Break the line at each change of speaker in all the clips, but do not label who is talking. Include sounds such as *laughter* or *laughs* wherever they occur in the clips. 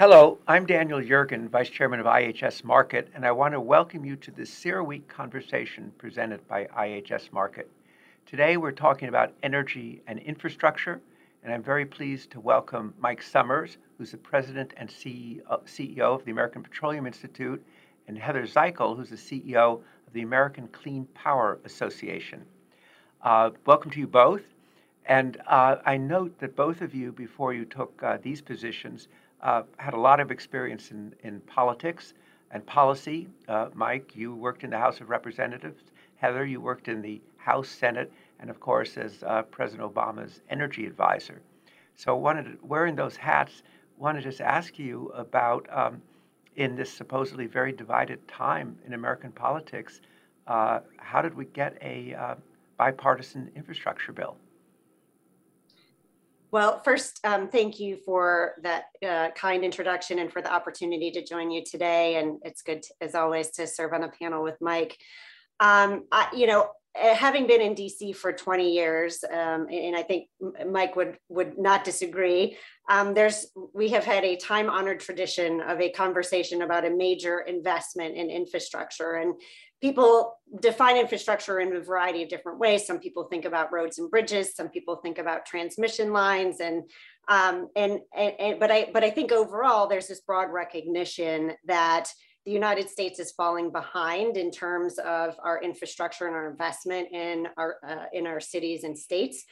Hello, I'm Daniel Yergin, Vice Chairman of IHS Markit, and I want to welcome you to this CERAWeek conversation presented by IHS Markit. Today we're talking about energy and infrastructure, and I'm very pleased to welcome Mike Sommers, who's the President and CEO of the American Petroleum Institute, and Heather Zichal, who's the CEO of the American Clean Power Association. Uh, welcome to you both. And uh, I note that both of you, before you took uh, these positions, uh, had a lot of experience in, in politics and policy. Uh, Mike, you worked in the House of Representatives. Heather, you worked in the House, Senate, and of course as uh, President Obama's energy advisor. So, wanted to, wearing those hats, wanted to just ask you about um, in this supposedly very divided time in American politics, uh, how did we get a uh, bipartisan infrastructure bill?
Well, first, um, thank you for that uh, kind introduction and for the opportunity to join you today. And it's good, to, as always, to serve on a panel with Mike. Um, I, you know, eh, having been in DC for 20 years, um, and I think Mike would would not disagree. Um, there's we have had a time honored tradition of a conversation about a major investment in infrastructure, and people define infrastructure in a variety of different ways. Some people think about roads and bridges. Some people think about transmission lines, and um, and, and, and but I but I think overall there's this broad recognition that the United States is falling behind in terms of our infrastructure and our investment in our uh, in our cities and states.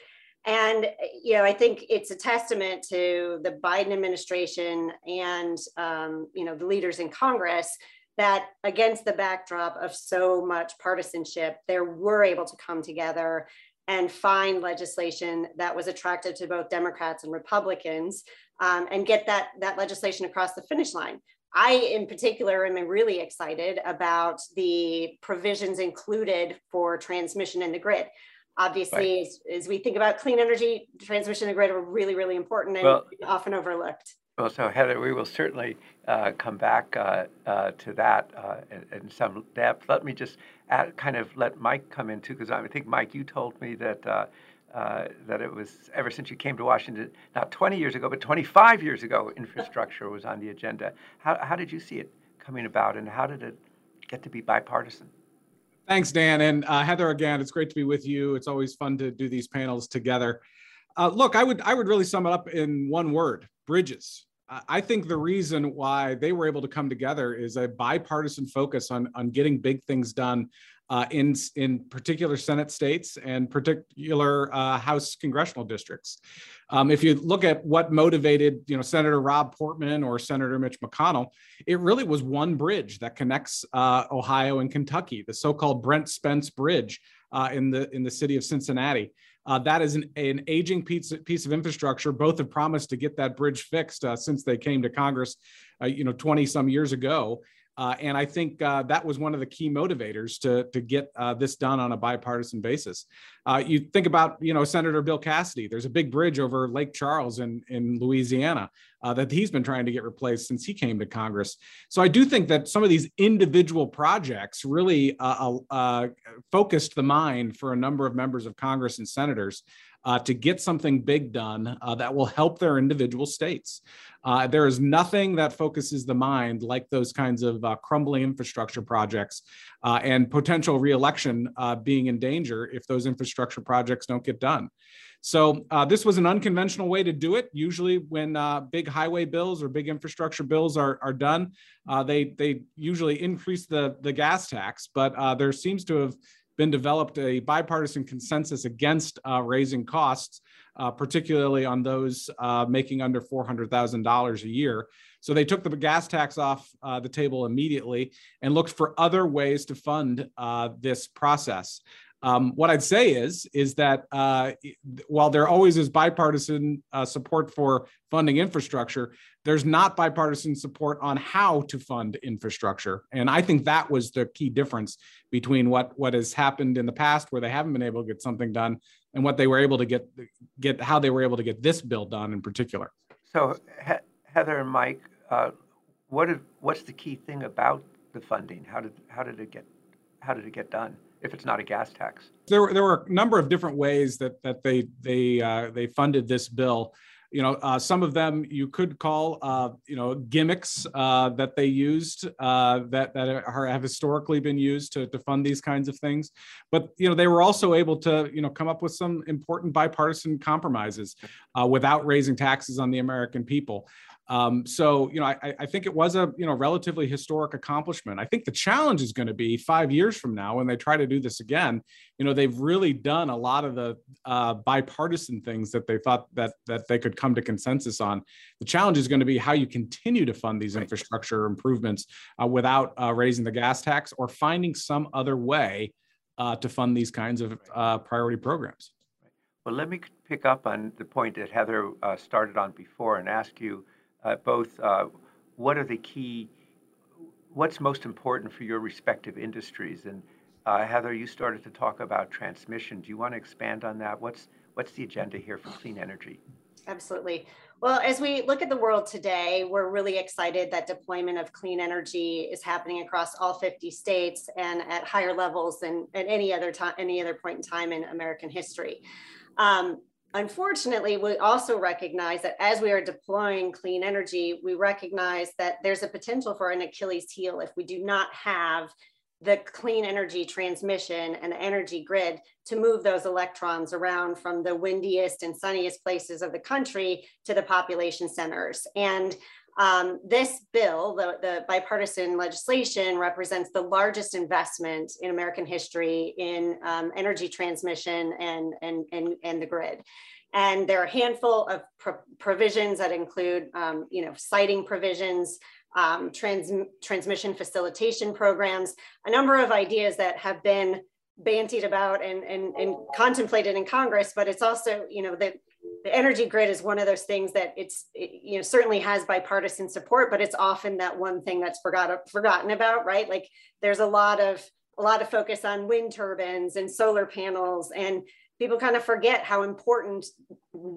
And you know, I think it's a testament to the Biden administration and um, you know the leaders in Congress that against the backdrop of so much partisanship, they were able to come together and find legislation that was attractive to both Democrats and Republicans um, and get that, that legislation across the finish line. I, in particular, am really excited about the provisions included for transmission in the grid. Obviously, right. as, as, we think about clean energy, transmission in the grid are really, really important and well, often overlooked.
Well, so Heather, we will certainly uh, come back uh, uh, to that uh, in, in, some depth. Let me just add, kind of let Mike come in too, because I think Mike, you told me that uh, uh, that it was ever since you came to Washington, not 20 years ago, but 25 years ago, infrastructure was on the agenda. How, how did you see it coming about, and how did it get to be bipartisan?
Thanks, Dan, and Heather. Again, it's great to be with you. It's always fun to do these panels together. look, I would I would really sum it up in one word: bridges. I think the reason why they were able to come together is a bipartisan focus on, on getting big things done uh, in, in particular Senate states and particular uh, House congressional districts. Um, if you look at what motivated, you know, Senator Rob Portman or Senator Mitch McConnell, it really was one bridge that connects uh, Ohio and Kentucky, the so-called Brent Spence Bridge uh, in the in the city of Cincinnati. Uh, that is an, an aging piece, piece of infrastructure. Both have promised to get that bridge fixed uh, since they came to Congress, uh, you know, 20 some years ago. Uh, and I think uh, that was one of the key motivators to, to get uh, this done on a bipartisan basis. Uh, you think about, you know, Senator Bill Cassidy. There's a big bridge over Lake Charles in, in Louisiana uh, that he's been trying to get replaced since he came to Congress. So I do think that some of these individual projects really uh, focused the mind for a number of members of Congress and senators uh, to get something big done uh, that will help their individual states. Uh, there is nothing that focuses the mind like those kinds of uh, crumbling infrastructure projects uh, and potential reelection uh, being in danger if those infrastructure projects don't get done. So uh, this was an unconventional way to do it. Usually, when uh, big highway bills or big infrastructure bills are, are done, they they usually increase the the gas tax. But there seems to have been developed a bipartisan consensus against uh, raising costs, uh, particularly on those uh, making under $400,000 a year. So they took the gas tax off uh, the table immediately and looked for other ways to fund uh, this process. Um, what I'd say is is that uh, while there always is bipartisan uh, support for funding infrastructure, there's not bipartisan support on how to fund infrastructure, and I think that was the key difference between what what has happened in the past, where they haven't been able to get something done, and what they were able to get get how they were able to get this bill done in particular.
So, he- Heather and Mike, uh, what is, what's the key thing about the funding? How did how did it get how did it get done? If it's not a gas tax?
There were there were a number of different ways that that they they uh, they funded this bill. you know, uh, some of them you could call, uh, you know, gimmicks uh, that they used uh, that that are, have historically been used to, to fund these kinds of things. But you know, they were also able to, you know, come up with some important bipartisan compromises uh, without raising taxes on the American people. Um, so, you know, I, I, think it was a, you know, relatively historic accomplishment. I think the challenge is going to be five years from now when they try to do this again. You know, they've really done a lot of the uh, bipartisan things that they thought that that they could come to consensus on. The challenge is going to be how you continue to fund these infrastructure improvements uh, without uh, raising the gas tax or finding some other way uh, to fund these kinds of uh, priority programs.
Well, let me pick up on the point that Heather uh, started on before and ask you both uh, what are the key, what's most important for your respective industries? And uh, Heather, you started to talk about transmission. Do you want to expand on that? What's what's the agenda here for clean energy?
Absolutely. Well, as we look at the world today, we're really excited that deployment of clean energy is happening across all 50 states and at higher levels than at any other time, any other point in time in American history. Um, Unfortunately, we also recognize that as we are deploying clean energy, we recognize that there's a potential for an Achilles heel if we do not have the clean energy transmission and the energy grid to move those electrons around from the windiest and sunniest places of the country to the population centers. And um, this bill, the, the, bipartisan legislation, represents the largest investment in American history in um, energy transmission and, and, and, and the grid. And there are a handful of pro provisions that include, um, you know, siting provisions, um, trans transmission facilitation programs, a number of ideas that have been bantied about and, and, and contemplated in Congress, but it's also, you know, that the energy grid is one of those things that it's it, you know certainly has bipartisan support but it's often that one thing that's forgot forgotten about right? Like there's a lot of a lot of focus on wind turbines and solar panels and people kind of forget how important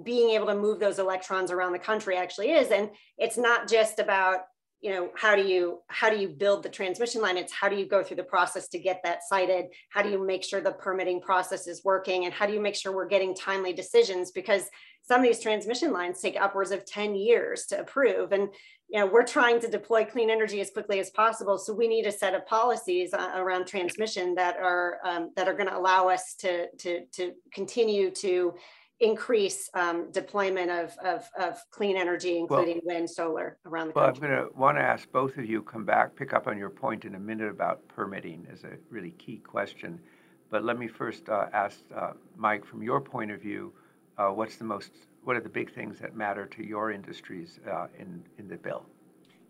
being able to move those electrons around the country actually is. And it's not just about you know how do you how do you build the transmission line? It's how do you go through the process to get that sited? How do you make sure the permitting process is working? And how do you make sure we're getting timely decisions? Because some of these transmission lines take upwards of 10 years to approve. And you know we're trying to deploy clean energy as quickly as possible. So we need a set of policies uh, around transmission that are um, that are going to allow us to to to continue to increase um, deployment of, of, of, clean energy, including well, wind, solar around the
well,
country.
Well, I'm going to want to ask both of you come back, pick up on your point in a minute about permitting as a really key question. But let me first uh, ask uh, Mike, from your point of view, uh, what's the most, what are the big things that matter to your industries uh, in, in the bill?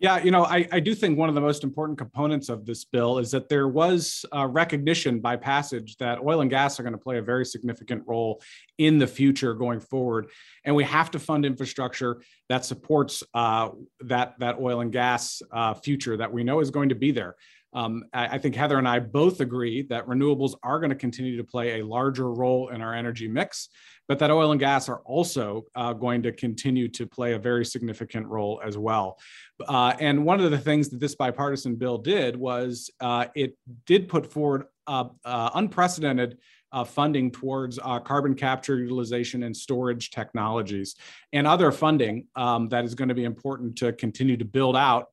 Yeah, you know, I, I do think one of the most important components of this bill is that there was recognition by passage that oil and gas are going to play a very significant role in the future going forward, and we have to fund infrastructure that supports uh, that that oil and gas uh, future that we know is going to be there. Um, I, I, think Heather and I both agree that renewables are going to continue to play a larger role in our energy mix, but that oil and gas are also uh, going to continue to play a very significant role as well. Uh, and one of the things that this bipartisan bill did was uh, it did put forward uh, unprecedented uh, funding towards uh, carbon capture utilization and storage technologies and other funding um, that is going to be important to continue to build out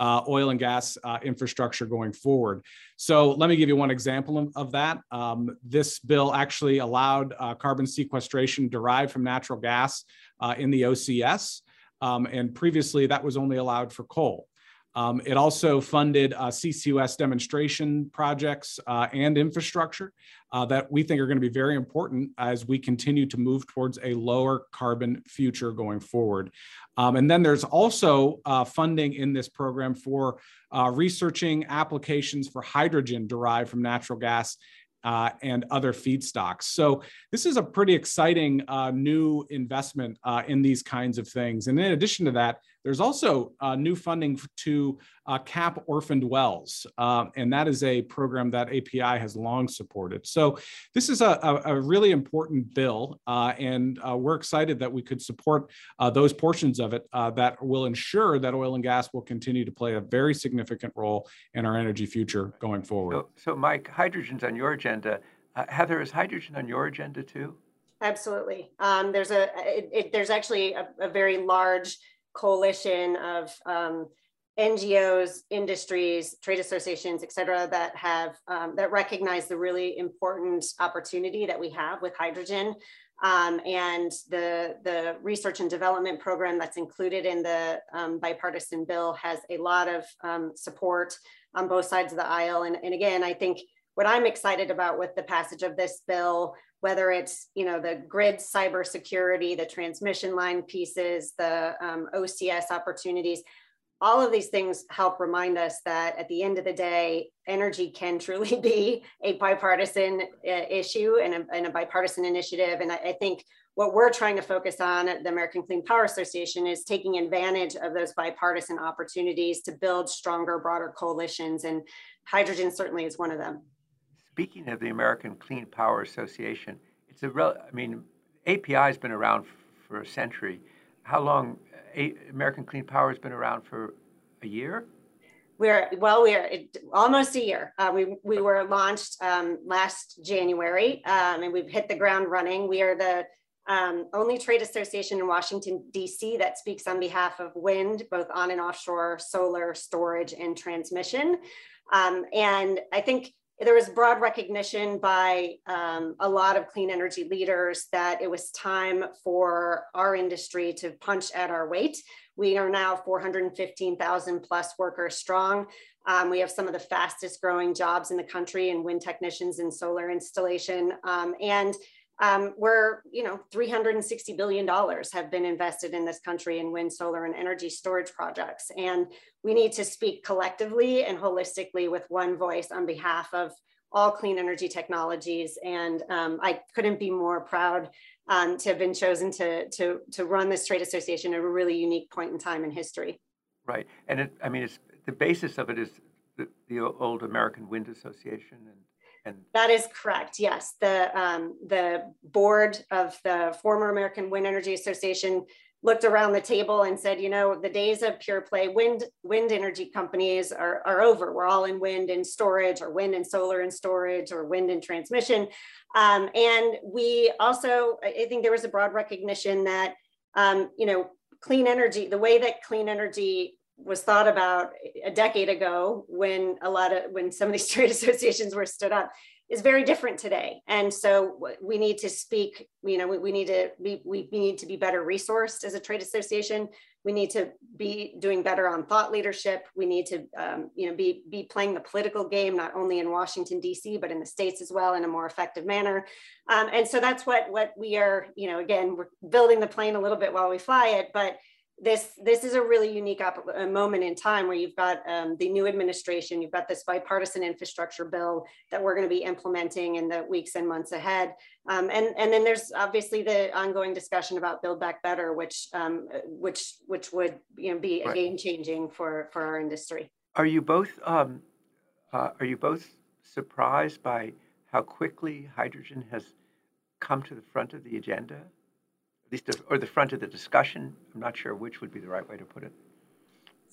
uh, oil and gas uh, infrastructure going forward. So let me give you one example of, of that. Um, this bill actually allowed uh, carbon sequestration derived from natural gas uh, in the OCS. Um, and previously that was only allowed for coal. Um, it also funded uh, CCUS demonstration projects uh, and infrastructure uh, that we think are going to be very important as we continue to move towards a lower carbon future going forward. Um, and then there's also uh, funding in this program for uh, researching applications for hydrogen derived from natural gas uh, and other feedstocks. So this is a pretty exciting uh, new investment uh, in these kinds of things. And in addition to that, there's also uh, new funding to uh, cap orphaned wells, uh, and that is a program that API has long supported. So this is a, a, a really important bill, uh, and uh, we're excited that we could support uh, those portions of it that will ensure that oil and gas will continue to play a very significant role in our energy future going forward.
So, so Mike, hydrogen's on your agenda. Heather, is hydrogen on your agenda too?
Absolutely. Um, there's a it, it, there's actually a, a, very large coalition of um, NGOs, industries, trade associations, et cetera, that have um, that recognize the really important opportunity that we have with hydrogen. Um, and the, the research and development program that's included in the um, bipartisan bill has a lot of um, support on both sides of the aisle. And, and again, I think what I'm excited about with the passage of this bill, whether it's you know the grid cybersecurity, the transmission line pieces, the um, OCS opportunities, all of these things help remind us that at the end of the day, energy can truly *laughs* be a bipartisan uh, issue and a, and a, bipartisan initiative. And I, I, think what we're trying to focus on at the American Clean Power Association is taking advantage of those bipartisan opportunities to build stronger, broader coalitions. And hydrogen certainly is one of them.
Speaking of the American Clean Power Association, it's a real, I mean, API has been around for a century. How long a- American Clean Power has been around for a year?
We're well, we're it, almost a year. Uh, we we were launched um, last January, um, and we've hit the ground running. We are the um, only trade association in Washington D.C. that speaks on behalf of wind, both on and offshore, solar storage, and transmission. Um, and I think there was broad recognition by um, a lot of clean energy leaders that it was time for our industry to punch at our weight. We are now 415,000 plus workers strong. Um, we have some of the fastest growing jobs in the country in wind technicians and solar installation. Um, and um, where you know 360 billion dollars have been invested in this country in wind, solar, and energy storage projects, and we need to speak collectively and holistically with one voice on behalf of all clean energy technologies. And um, I couldn't be more proud um, to have been chosen to, to, to run this trade association at a really unique point in time in history.
Right. And it, I mean, it's, the basis of it is the, the old American Wind Association and
and that is correct. Yes, the um, the board of the former American Wind Energy Association looked around the table and said, you know, the days of pure play wind wind energy companies are, are over. We're all in wind and storage, or wind and solar and storage, or wind and transmission. Um, and we also, I think there was a broad recognition that, um, you know, clean energy, the way that clean energy was thought about a decade ago when a lot of when some of these *laughs* trade associations were stood up is very different today. And so we need to speak you know we, we need to we, we need to be better resourced as a trade association. We need to be doing better on thought leadership. We need to um, you know be be playing the political game not only in washington dc but in the states as well in a more effective manner. Um, and so that's what what we are you know again we're building the plane a little bit while we fly it but this this is a really unique op- a moment in time where you've got um, the new administration, you've got this bipartisan infrastructure bill that we're going to be implementing in the weeks and months ahead, um, and and then there's obviously the ongoing discussion about Build Back Better, which um, which which would you know be right. game changing for for our industry.
Are you both um, uh, are you both surprised by how quickly hydrogen has come to the front of the agenda? Least, the, or the front of the discussion. I'm not sure which would be the right way to put it.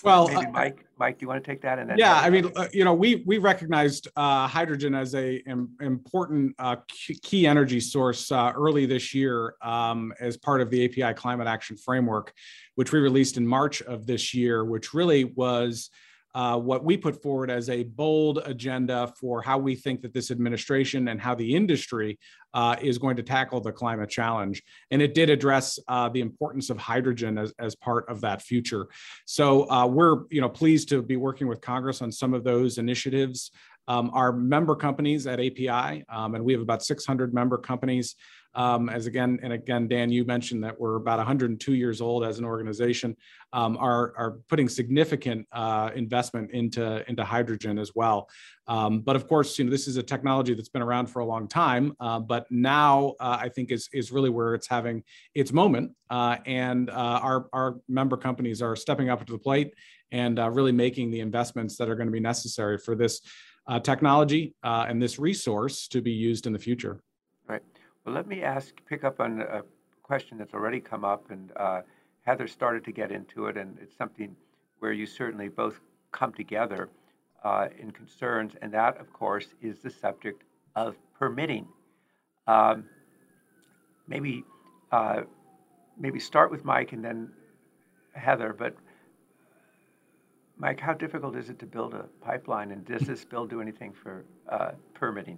Well,
maybe uh, Mike, Mike, do you want to take that? And
then yeah, I mean, uh, you know, we we recognized uh, hydrogen as a um, important uh, key energy source uh, early this year um, as part of the API Climate Action Framework, which we released in March of this year, which really was uh, what we put forward as a bold agenda for how we think that this administration and how the industry uh, is going to tackle the climate challenge. And it did address uh, the importance of hydrogen as, as part of that future. So uh, we're you know pleased to be working with Congress on some of those initiatives. Um, our member companies at API, um, and we have about 600 member companies um, as again and again, Dan, you mentioned that we're about 102 years old as an organization, um, are, are putting significant uh, investment into, into hydrogen as well. Um, but of course, you know, this is a technology that's been around for a long time, uh, but now uh, I think is, is really where it's having its moment. Uh, and uh, our, our member companies are stepping up to the plate and uh, really making the investments that are going to be necessary for this technology and this resource to be used in the future.
Let me ask, pick up on a question that's already come up, and uh, Heather started to get into it, and it's something where you certainly both come together uh, in concerns, and that, of course, is the subject of permitting. Um, maybe uh, maybe start with Mike and then Heather. But Mike, how difficult is it to build a pipeline, and does this bill do anything for uh, permitting?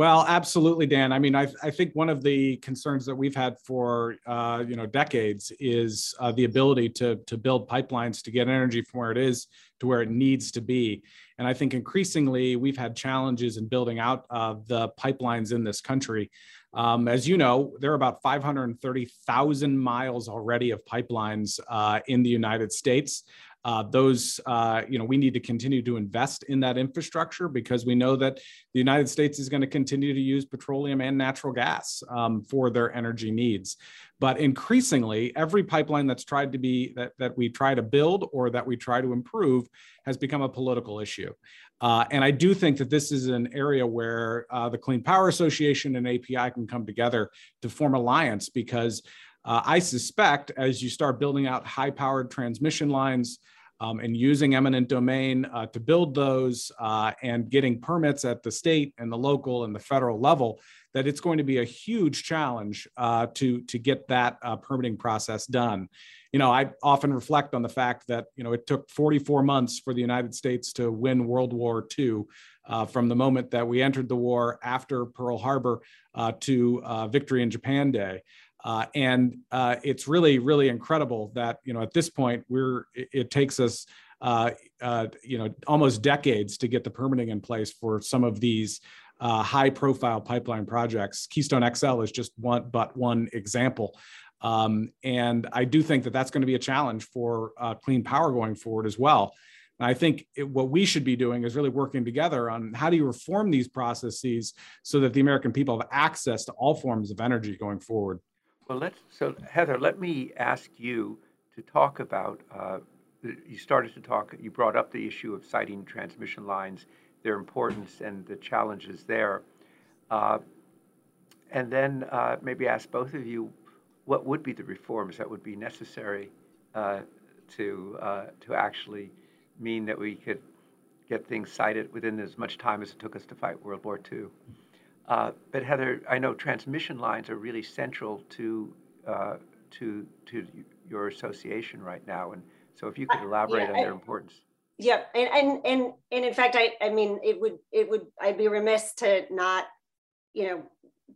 Well, absolutely, Dan. I mean, I, I, think one of the concerns that we've had for uh, you know decades is uh, the ability to to build pipelines to get energy from where it is to where it needs to be. And I think increasingly we've had challenges in building out uh, the pipelines in this country. Um, as you know, there are about 530,000 miles already of pipelines uh, in the United States. Uh, those, uh, you know, we need to continue to invest in that infrastructure because we know that the United States is going to continue to use petroleum and natural gas um, for their energy needs. But increasingly, every pipeline that's tried to be that, that we try to build or that we try to improve has become a political issue. Uh, and I do think that this is an area where uh, the Clean Power Association and API can come together to form alliance because uh, I suspect as you start building out high powered transmission lines um, and using eminent domain uh, to build those uh, and getting permits at the state and the local and the federal level, that it's going to be a huge challenge uh, to, to get that uh, permitting process done. You know, I often reflect on the fact that, you know, it took 44 months for the United States to win World War II. Uh, from the moment that we entered the war after Pearl Harbor uh, to victory in Japan Day. Uh, and uh, it's really, really incredible that you know at this point we're it, it takes us uh, uh you know almost decades to get the permitting in place for some of these uh, high-profile pipeline projects. Keystone XL is just one, but one example. Um, and I do think that that's going to be a challenge for uh, clean power going forward as well. And I think it, what we should be doing is really working together on how do you reform these processes so that the American people have access to all forms of energy going forward.
Well, let's, so Heather, let me ask you to talk about, uh, you started to talk, you brought up the issue of siting transmission lines, their importance and the challenges there. Uh, and then uh, maybe ask both of you, what would be the reforms that would be necessary uh, to, uh, to actually mean that we could get things sited within as much time as it took us to fight World War II? Uh, but Heather, I know transmission lines are really central to uh, to to your association right now, and so if you could elaborate yeah, on their I, importance.
Yeah, and, and and and in fact, I I mean, it would it would I'd be remiss to not, you know,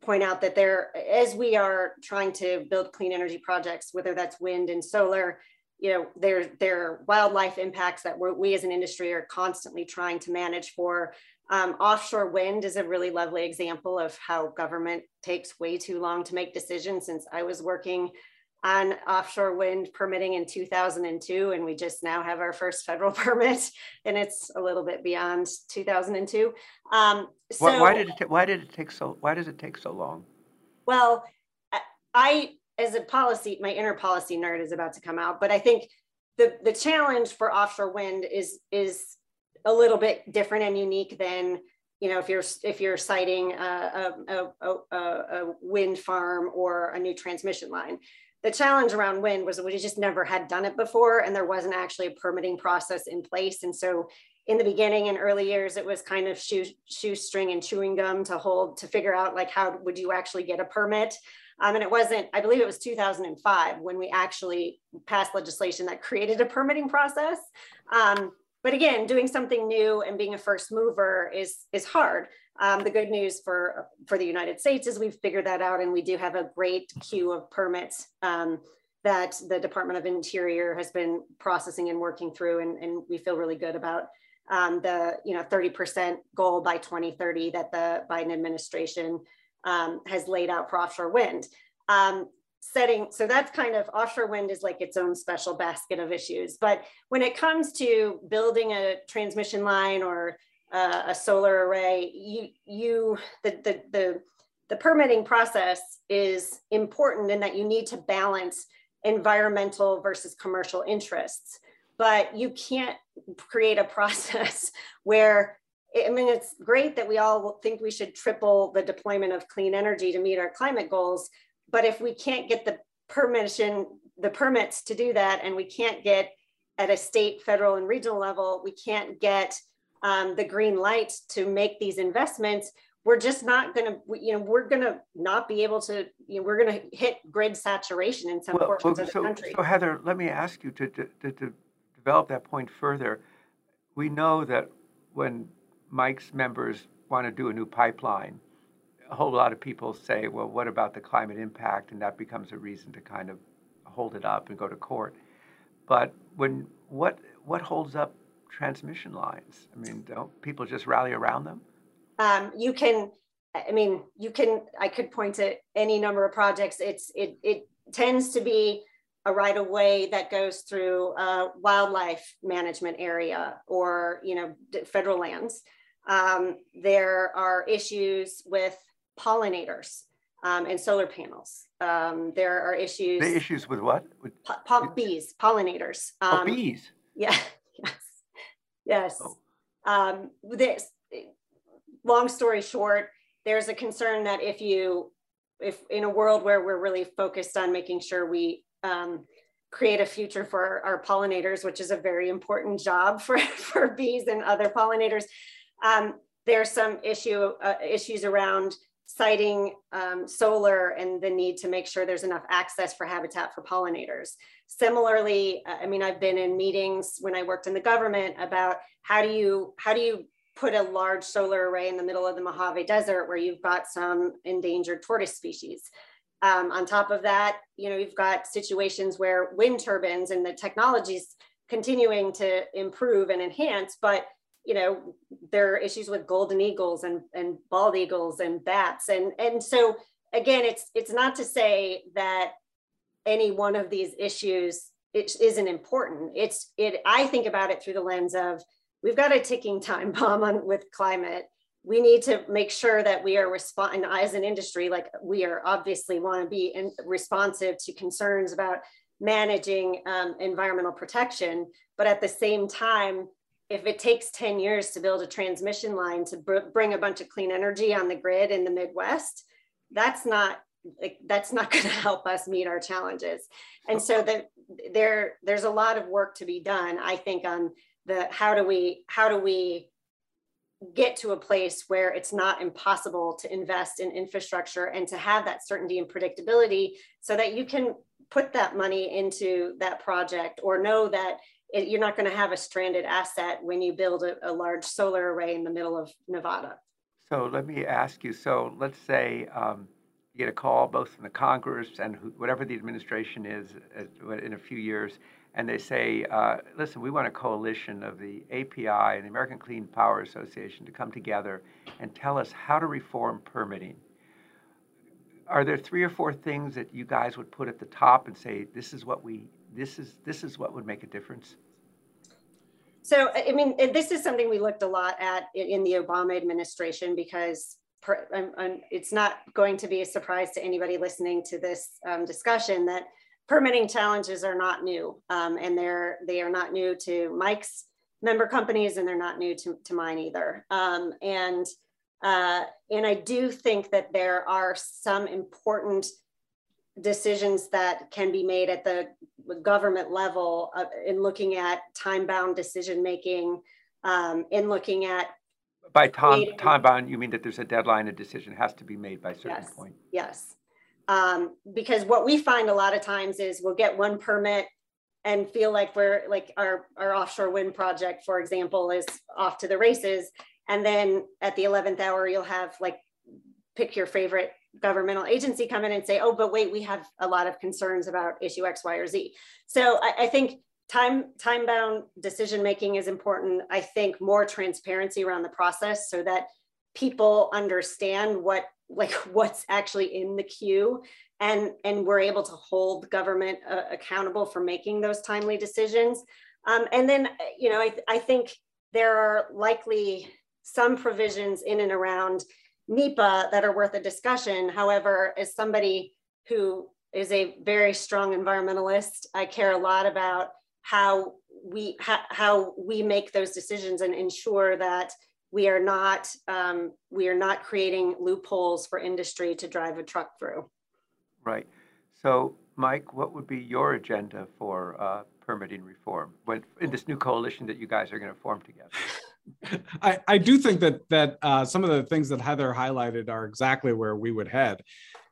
point out that there as we are trying to build clean energy projects, whether that's wind and solar, you know, there there are wildlife impacts that we as an industry are constantly trying to manage for um, offshore wind is a really lovely example of how government takes way too long to make decisions since I was working on offshore wind permitting in 2002 and we just now have our first federal *laughs* permit and it's a little bit beyond 2002 um,
so, why, why, did it why did it take so why does it take so long?
Well i as a policy my inner policy nerd is about to come out but i think the the challenge for offshore wind is is a little bit different and unique than you know if you're if you're siting a, a, a, a, wind farm or a new transmission line. The challenge around wind was we just never had done it before and there wasn't actually a permitting process in place. And so in the beginning and early years it was kind of shoe, shoestring and chewing gum to hold to figure out like how would you actually get a permit? Um, and it wasn't i believe it was 2005 when we actually passed legislation that created a permitting process. Um, but again, doing something new and being a first mover is is hard. Um, the good news for for the United States is we've figured that out, and we do have a great queue of permits um, that the Department of Interior has been processing and working through, and, and we feel really good about um, the you know 30% goal by 2030 that the Biden administration um, has laid out for offshore wind. Setting so that's kind of offshore wind is like its own special basket of issues. But when it comes to building a transmission line or uh, a solar array you you the, the the the permitting process is important in that you need to balance environmental versus commercial interests. But you can't create a *laughs* process where I mean, it's great that we all think we should triple the deployment of clean energy to meet our climate goals, but if we can't get the permission, the permits to do that, and we can't get at a state, federal, and regional level, we can't get um, the green light to make these investments, we're just not going to, you know, we're going to not be able to, you know, we're going to hit grid saturation in some well, portions well, of the country.
So Heather, let me ask you to, to, to, to develop that point further. We know that when Mike's members want to do a new pipeline, a whole lot of people say, well, what about the climate impact? And that becomes a reason to kind of hold it up and go to court. But when what what holds up transmission lines? I mean, don't people just rally around them?
Um, you can, I mean, you can. I could point to any number of projects. It's it it tends to be a right of way that goes through a wildlife management area or you know federal lands. Um, there are issues with pollinators um, and solar panels. Um, there are issues.
The issues with what? With
po- po- bees, pollinators.
oh, um, bees.
Yeah. *laughs* Yes. Yes. Oh. Um, this. Long story short, there's a concern that if you, if in a world where we're really focused on making sure we um, create a future for our pollinators, which is a very important job for, *laughs* for bees and other pollinators. Um, there's some issue uh, issues around siting um, solar and the need to make sure there's enough access for habitat for pollinators. Similarly, uh, I mean, I've been in meetings when I worked in the government about how do you how do you put a large solar array in the middle of the Mojave Desert where you've got some endangered tortoise species. Um, on top of that, you know, you've got situations where wind turbines and the technologies continuing to improve and enhance, but you know, there are issues with golden eagles and, and bald eagles and bats. And, and so again, it's, it's not to say that any one of these issues it isn't important. It's, it, I think about it through the lens of, we've got a ticking time *laughs* bomb on with climate. We need to make sure that we are responding as an industry, like we are obviously want to be in, responsive to concerns about managing um, environmental protection, but at the same time, if it takes 10 years to build a transmission line to br- bring a bunch of clean energy on the grid in the Midwest, that's not like, that's not *laughs* going to help us meet our challenges. And so that there there's a lot of work to be done, I think, on the how do we how do we get to a place where it's not impossible to invest in infrastructure and to have that certainty and predictability so that you can put that money into that project or know that it, you're not going to have a stranded asset when you build a, a, large solar array in the middle of Nevada.
So let me ask you. So let's say um, you get a call both from the Congress and whatever the administration is uh, in a few years, and they say, uh, "Listen, we want a coalition of the API and the American Clean Power Association to come together and tell us how to reform permitting." Are there three or four things that you guys would put at the top and say, "This is what we this is this is what would make a difference?
So, I mean, this is something we looked a lot at in the Obama administration because per, it's not going to be a surprise to anybody listening to this um, discussion that permitting challenges are not new, um, and they're they are not new to Mike's member companies, and they're not new to, to mine either. Um, and uh, and I do think that there are some important decisions that can be made at the government level uh, in looking at time bound decision making, um, in looking at
by time time bound, you mean that there's a deadline, a decision has to be made by a certain
yes,
point.
Yes, um, because what we find a lot of times is we'll get one permit and feel like we're like our our offshore wind project, for example, is off to the races, and then at the eleventh hour, you'll have like pick your favorite governmental agency come in and say, oh, but wait, we have a lot of concerns about issue X, Y, or Z. So I, I think time time bound decision making is important. I think more transparency around the process so that people understand what like *laughs* what's actually in the queue and and we're able to hold government uh, accountable for making those timely decisions um, and then you know I, I think there are likely some provisions in and around NEPA that are worth a discussion. However, as somebody who is a very strong environmentalist, I care a lot about how we ha- how we make those decisions and ensure that we are not um, we are not creating loopholes for industry to drive a truck through.
Right. So, Mike, what would be your agenda for uh, permitting reform when, in this new coalition that you guys are going to form together? *laughs*
I, I do think that that uh, some of the things that Heather highlighted are exactly where we would head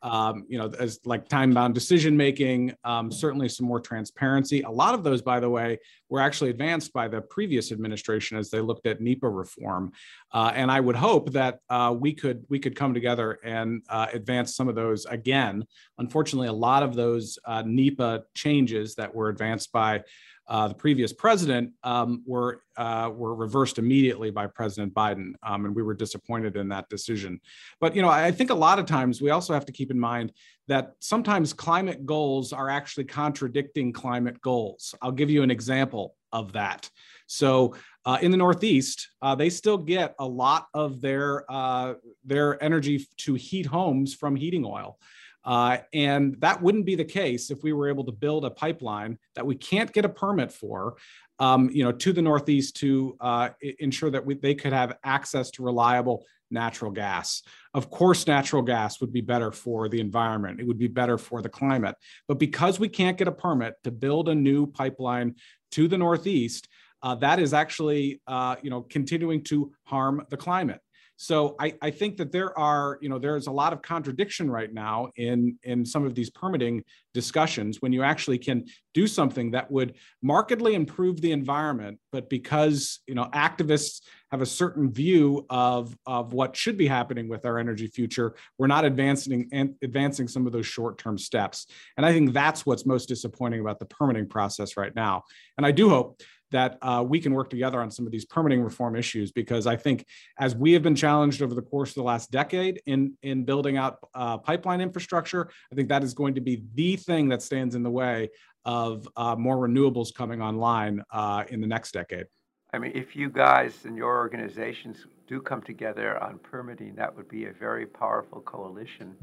um, you know, as like time-bound decision making, um, certainly some more transparency. A lot of those, by the way, were actually advanced by the previous administration as they looked at NEPA reform. Uh, and I would hope that uh, we could we could come together and uh, advance some of those again. Unfortunately, a lot of those uh, NEPA changes that were advanced by uh, the previous president um, were uh, were reversed immediately by President Biden, um, and we were disappointed in that decision. But you know, I think a lot of times we also have to keep in mind that sometimes climate goals are actually contradicting climate goals. I'll give you an example of that. So uh, in the Northeast, uh, they still get a lot of their uh, their energy to heat homes from heating oil. Uh, and that wouldn't be the case if we were able to build a pipeline that we can't get a permit for, um, you know, to the Northeast to uh, ensure that we, they could have access to reliable natural gas. Of course, natural gas would be better for the environment. It would be better for the climate. But because we can't get a permit to build a new pipeline to the Northeast, uh, that is actually, uh, you know, continuing to harm the climate. So I, I think that there are, you know, there's a lot of contradiction right now in, in some of these permitting discussions when you actually can do something that would markedly improve the environment, but because, you know, activists have a certain view of, of what should be happening with our energy future, we're not advancing and advancing some of those short-term steps. And I think that's what's most disappointing about the permitting process right now. And I do hope that uh, we can work together on some of these permitting reform issues because I think as we have been challenged over the course of the last decade in, in building out uh, pipeline infrastructure, I think that is going to be the thing that stands in the way of uh, more renewables coming online uh, in the next decade.
I mean, if you guys and your organizations do come together on permitting, that would be a very powerful coalition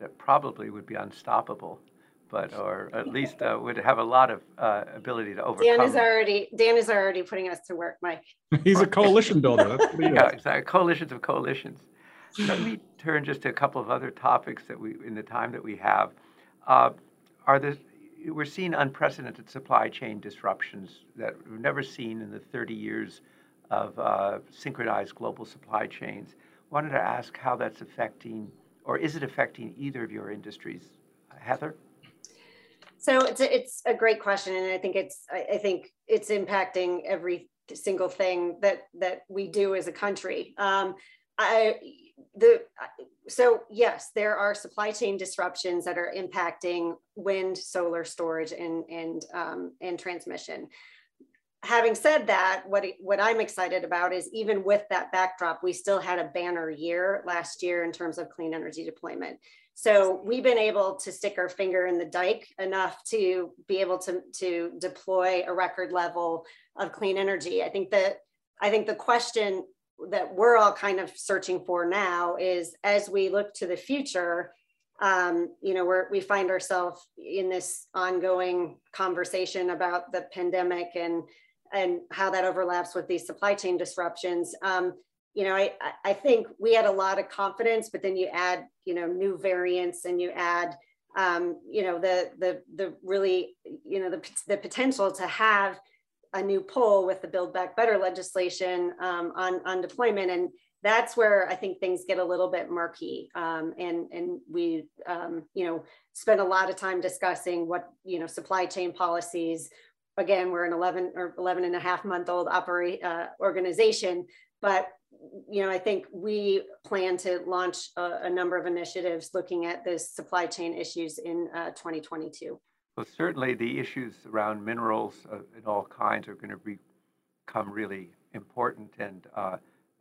that probably would be unstoppable but or at least uh, would have a lot of uh, ability to overcome.
Dan is already Dan is already putting us to work, Mike. *laughs*
He's a coalition builder.
yeah, exactly. Coalitions of coalitions. Let me turn just to a couple of other topics that we, in the time that we have, uh, are the we're seeing unprecedented supply chain disruptions that we've never seen in the 30 years of uh, synchronized global supply chains. Wanted to ask how that's affecting, or is it affecting either of your industries, Heather?
So it's a, it's a great question, and I think it's I, think it's impacting every single thing that that we do as a country. Um, I the so yes, there are supply chain disruptions that are impacting wind, solar storage, and and um, and transmission. Having said that, what what I'm excited about is even with that backdrop, we still had a banner year last year in terms of clean energy deployment. So we've been able to stick our finger in the dike enough to be able to, to deploy a record level of clean energy. I think that I think the question that we're all kind of searching for now is as we look to the future, um, you know, we're, we find ourselves in this ongoing conversation about the pandemic and and how that overlaps with these supply chain disruptions. Um, you know, I, I think we had a lot of confidence, but then you add, you know, new variants and you add, um, you know, the, the, the really, you know, the, the potential to have a new poll with the Build Back Better legislation um, on, on deployment. And that's where I think things get a little bit murky. Um, and, and we, um, you know, spend a lot of time discussing what, you know, supply chain policies, again, we're an 11 or 11 and a half month old operate uh, organization, but you know, I think we plan to launch a, a number of initiatives looking at this supply chain issues in uh, 2022.
Well, certainly the issues around minerals uh, in all kinds are going to become really important, and uh,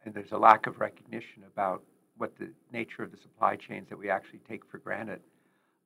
and there's a lack of recognition about what the nature of the supply chains that we actually take for granted.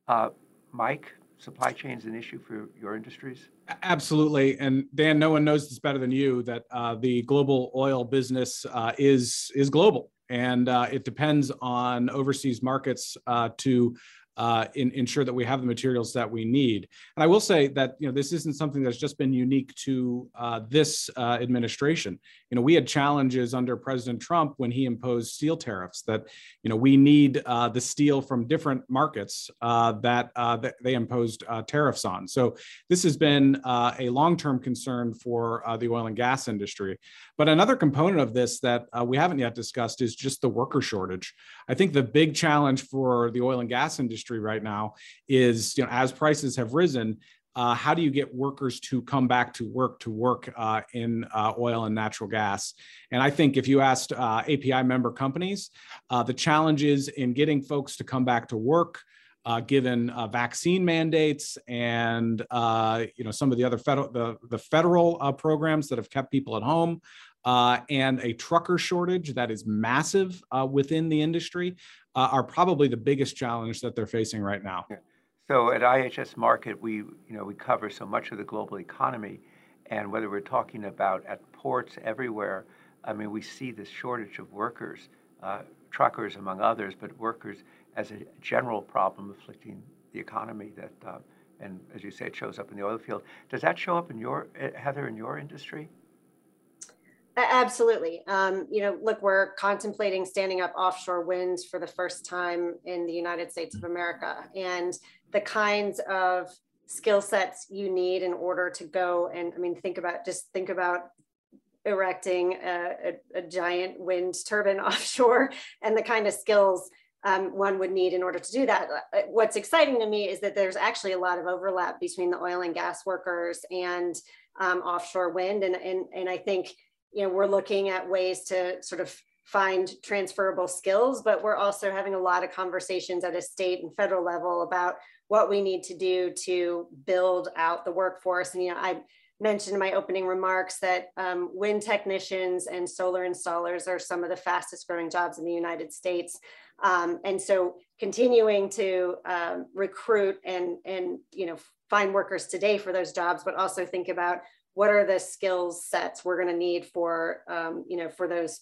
Uh, Mike, supply chains an issue for your industries?
Absolutely, and Dan, no one knows this better than you that uh, the global oil business uh, is is global, and uh, it depends on overseas markets uh, to uh, in, ensure that we have the materials that we need. And I will say that you know this isn't something that's just been unique to uh, this uh, administration. You know, we had challenges under President Trump when he imposed steel tariffs. That you know we need uh, the steel from different markets uh, that, uh, that they imposed tariffs on. So this has been a long-term concern for the oil and gas industry. But another component of this that we haven't yet discussed is just the worker shortage. I think the big challenge for the oil and gas industry right now is, you know, as prices have risen, uh, how do you get workers to come back to work to work uh, in uh, oil and natural gas? And I think if you asked uh, API member companies, uh, the challenges in getting folks to come back to work, uh, given vaccine mandates and you know some of the other federal the, the federal programs that have kept people at home, uh, and a trucker shortage that is massive uh, within the industry uh, are probably the biggest challenge that they're facing right now.
So at IHS Markit, we you know we cover so much of the global economy, and whether we're talking about at ports everywhere, I mean we see this shortage of workers, uh, truckers among others, but workers as a general problem afflicting the economy that. Uh, and as you say, it shows up in the oil field. Does that show up in your, Heather, in your industry?
Absolutely. Um, you know, look, we're contemplating standing up offshore wind for the first time in the United States of America. And the kinds of skill sets you need in order to go and, I mean, think about just think about erecting a, a, a giant wind turbine *laughs* offshore and the kind of skills um, one would need in order to do that. Uh, what's exciting to me is that there's actually a lot of overlap between the oil and gas workers and um, offshore wind. And, and, and I think you know, we're looking at ways to sort of find transferable skills, but we're also having a lot of conversations at a state and federal level about what we need to do to build out the workforce. And, you know, I mentioned in my opening remarks that um, wind technicians and solar installers are some of the fastest growing jobs in the United States. Um, and so continuing to um, recruit and, and, you know, find workers today for those jobs, but also think about what are the skills sets we're going to need for um, you know for those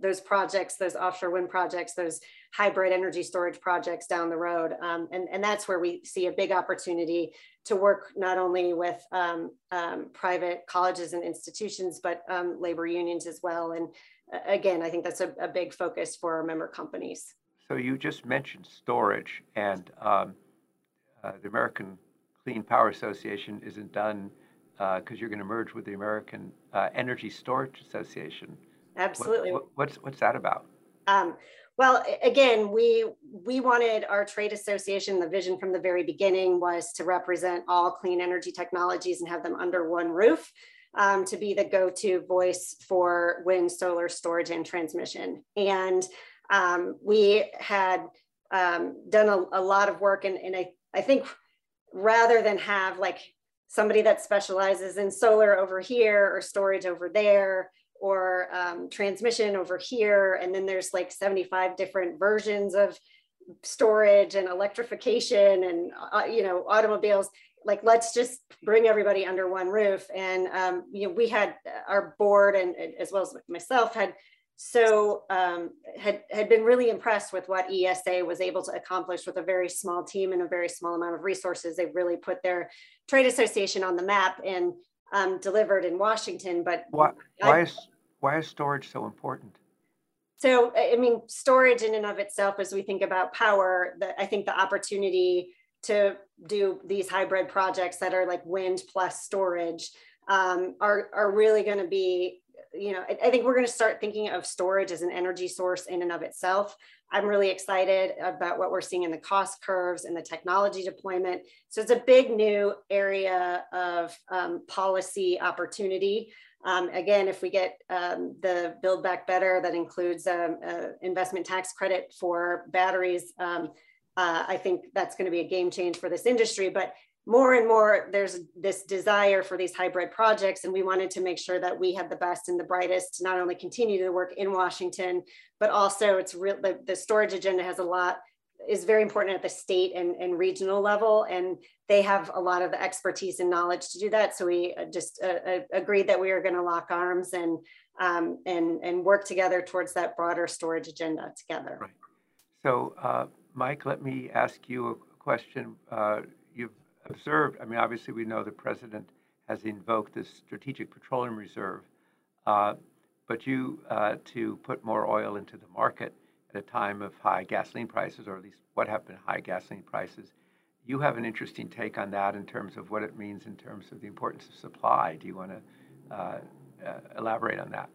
those projects those offshore wind projects those hybrid energy storage projects down the road. Um, and, and that's where we see a big opportunity to work not only with um, um private colleges and institutions but um, labor unions as well. And uh, again i think that's a, a, big focus for our member companies.
So you just mentioned storage and um, uh, the american clean power association isn't done because uh, you're going to merge with the American uh, Energy Storage Association.
Absolutely.
What, what, what's what's that about?
Um, well, again, we we wanted our trade association. The vision from the very beginning was to represent all clean energy technologies and have them under one roof. Um, to be the go-to voice for wind, solar storage, and transmission. And um, we had um, done a, a, lot of work, and, and I, I think rather than have like somebody that specializes in solar over here or storage over there or um, transmission over here. And then there's like 75 different versions of storage and electrification and, uh, you know, automobiles. Like, let's just bring everybody under one roof. And, um, you know, we had our board and as well as myself had so um, had had been really impressed with what ESA was able to accomplish with a very small team and a very small amount of resources. They really put their trade association on the map and um, delivered in Washington. But
why, why is why is storage so important?
So I mean, storage in and of itself, as we think about power, that I think the opportunity to do these hybrid projects that are like wind plus storage um, are are really going to be you know, I, I think we're going to start thinking of storage as an energy source in and of itself. I'm really excited about what we're seeing in the cost curves and the technology deployment. So it's a big new area of um, policy opportunity. Um, again, if we get um, the Build Back Better that includes an investment tax credit for batteries, um, uh, I think that's going to be a game change for this industry. But more and more there's this desire for these hybrid projects and we wanted to make sure that we had the best and the brightest to not only continue to work in washington but also it's real the, the storage agenda has a lot is very important at the state and, and regional level and they have a lot of the expertise and knowledge to do that so we uh, just uh, uh, agreed that we are going to lock arms and um, and and work together towards that broader storage agenda together
right So, uh, Mike, let me ask you a question. Uh, observed, I mean, obviously, we know the president has invoked the Strategic Petroleum Reserve, uh, but you uh, to put more oil into the market at a time of high gasoline prices, or at least what have been high gasoline prices. You have an interesting take on that in terms of what it means in terms of the importance of supply. Do you want to uh, uh, elaborate on that?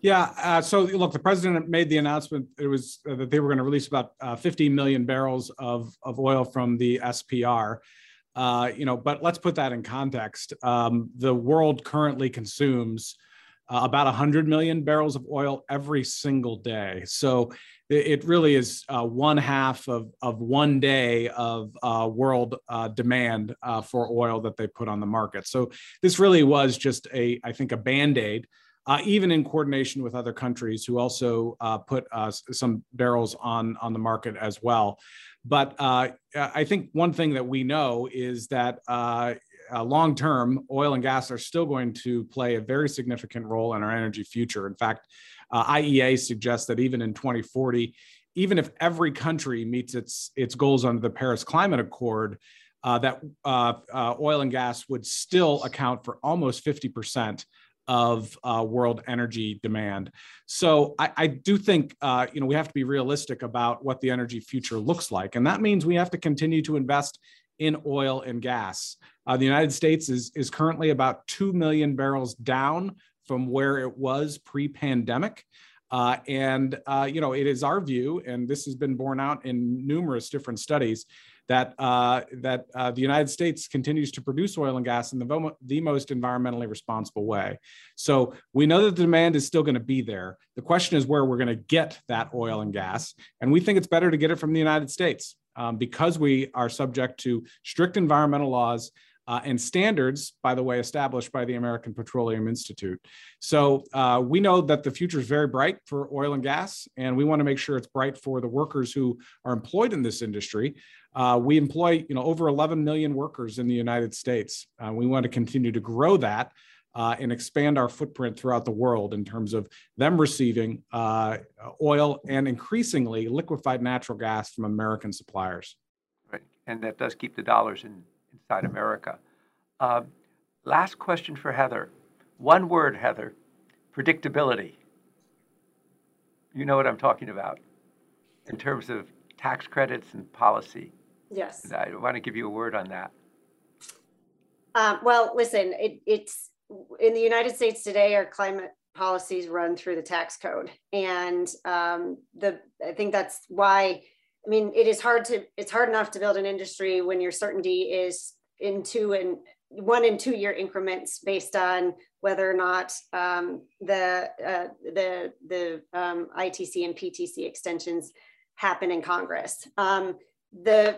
Yeah. Uh, so look, the president made the announcement. It was uh, that they were going to release about uh, 50 million barrels of of oil from the SPR. Uh, you know, but let's put that in context. Um, the world currently consumes uh, about 100 million barrels of oil every single day. So it, really is uh, one half of, of one day of world demand for oil that they put on the market. So this really was just a, I think, a band aid uh, even in coordination with other countries who also uh, put uh, some barrels on, on the market as well. But uh, I think one thing that we know is that uh, uh, long term, oil and gas are still going to play a very significant role in our energy future. In fact, IEA suggests that even in 2040, even if every country meets its, its goals under the Paris Climate Accord, that oil and gas would still account for almost 50 percent of uh, world energy demand. So I, I do think uh, you know we have to be realistic about what the energy future looks like, and that means we have to continue to invest in oil and gas. Uh, the United States is is currently about two million barrels down from where it was pre-pandemic. Uh, and uh, you know, it is our view, and this has been borne out in numerous different studies, that uh, that uh, the United States continues to produce oil and gas in the, the most environmentally responsible way. So we know that the demand is still going to be there. The question is where we're going to get that oil and gas, and we think it's better to get it from the United States um, because we are subject to strict environmental laws. Uh, and standards, by the way, established by the American Petroleum Institute. So uh, we know that the future is very bright for oil and gas, and we want to make sure it's bright for the workers who are employed in this industry. Uh, we employ, you know, over 11 million workers in the United States. Uh, we want to continue to grow that uh, and expand our footprint throughout the world in terms of them receiving uh, oil and increasingly liquefied natural gas from American suppliers.
Right, and that does keep the dollars in, inside America. Uh, last question for Heather. One word, Heather predictability. You know what I'm talking about in terms of tax credits and policy.
Yes.
I want to give you a word on that.
Um, well, listen, it, it's in the United States today, our climate policies run through the tax code. And um, the I think that's why, I mean, it is hard to, it's hard enough to build an industry when your certainty is in two and one and two year increments based on whether or not um, the uh, the the um, ITC and PTC extensions happen in Congress. The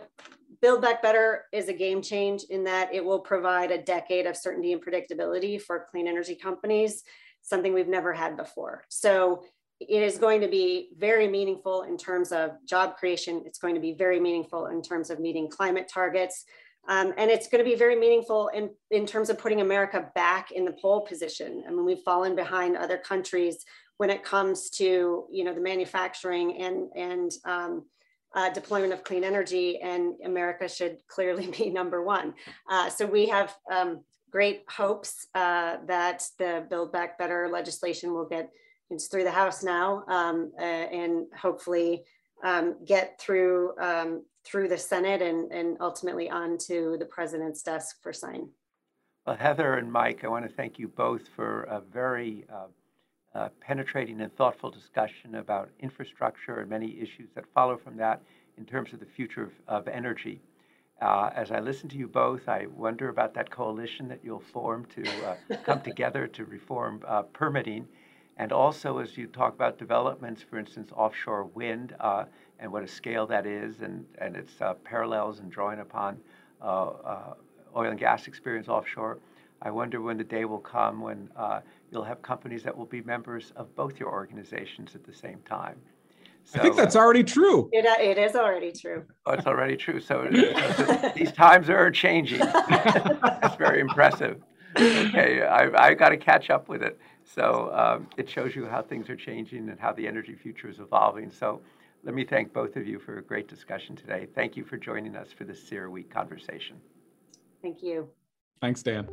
Build Back Better is a game change in that it will provide a decade of certainty and predictability for clean energy companies, something we've never had before. So it is going to be very meaningful in terms of job creation. It's going to be very meaningful in terms of meeting climate targets. Um, and it's going to be very meaningful in, in terms of putting America back in the pole position. I mean, we've fallen behind other countries when it comes to, you know, the manufacturing and, and um, uh, deployment of clean energy, and America should clearly *laughs* be number one. Uh, so we have um, great hopes uh, that the Build Back Better legislation will get it's through the House now, um, uh, and hopefully um, get through um, through the Senate and, and ultimately onto the president's desk for sign.
Well, Heather and Mike, I want to thank you both for a very uh, uh, penetrating and thoughtful discussion about infrastructure and many issues that follow from that in terms of the future of, of energy. Uh, as I listen to you both, I wonder about that coalition that you'll form to uh, come together to reform uh, permitting. And also, as you talk about developments, for instance, offshore wind uh, and what a scale that is and, and its uh, parallels and drawing upon oil and gas experience offshore, I wonder when the day will come when you'll have companies that will be members of both your organizations at the same time.
So, I think that's already true.
It, uh, it is already true.
Oh, it's already true. So *laughs* these times are changing. *laughs* that's very impressive. Okay, I, I got to catch up with it. So um, it shows you how things are changing and how the energy future is evolving. So Let me thank both of you for a great discussion today. Thank you for joining us for this CERAWeek conversation.
Thank you.
Thanks, Dan.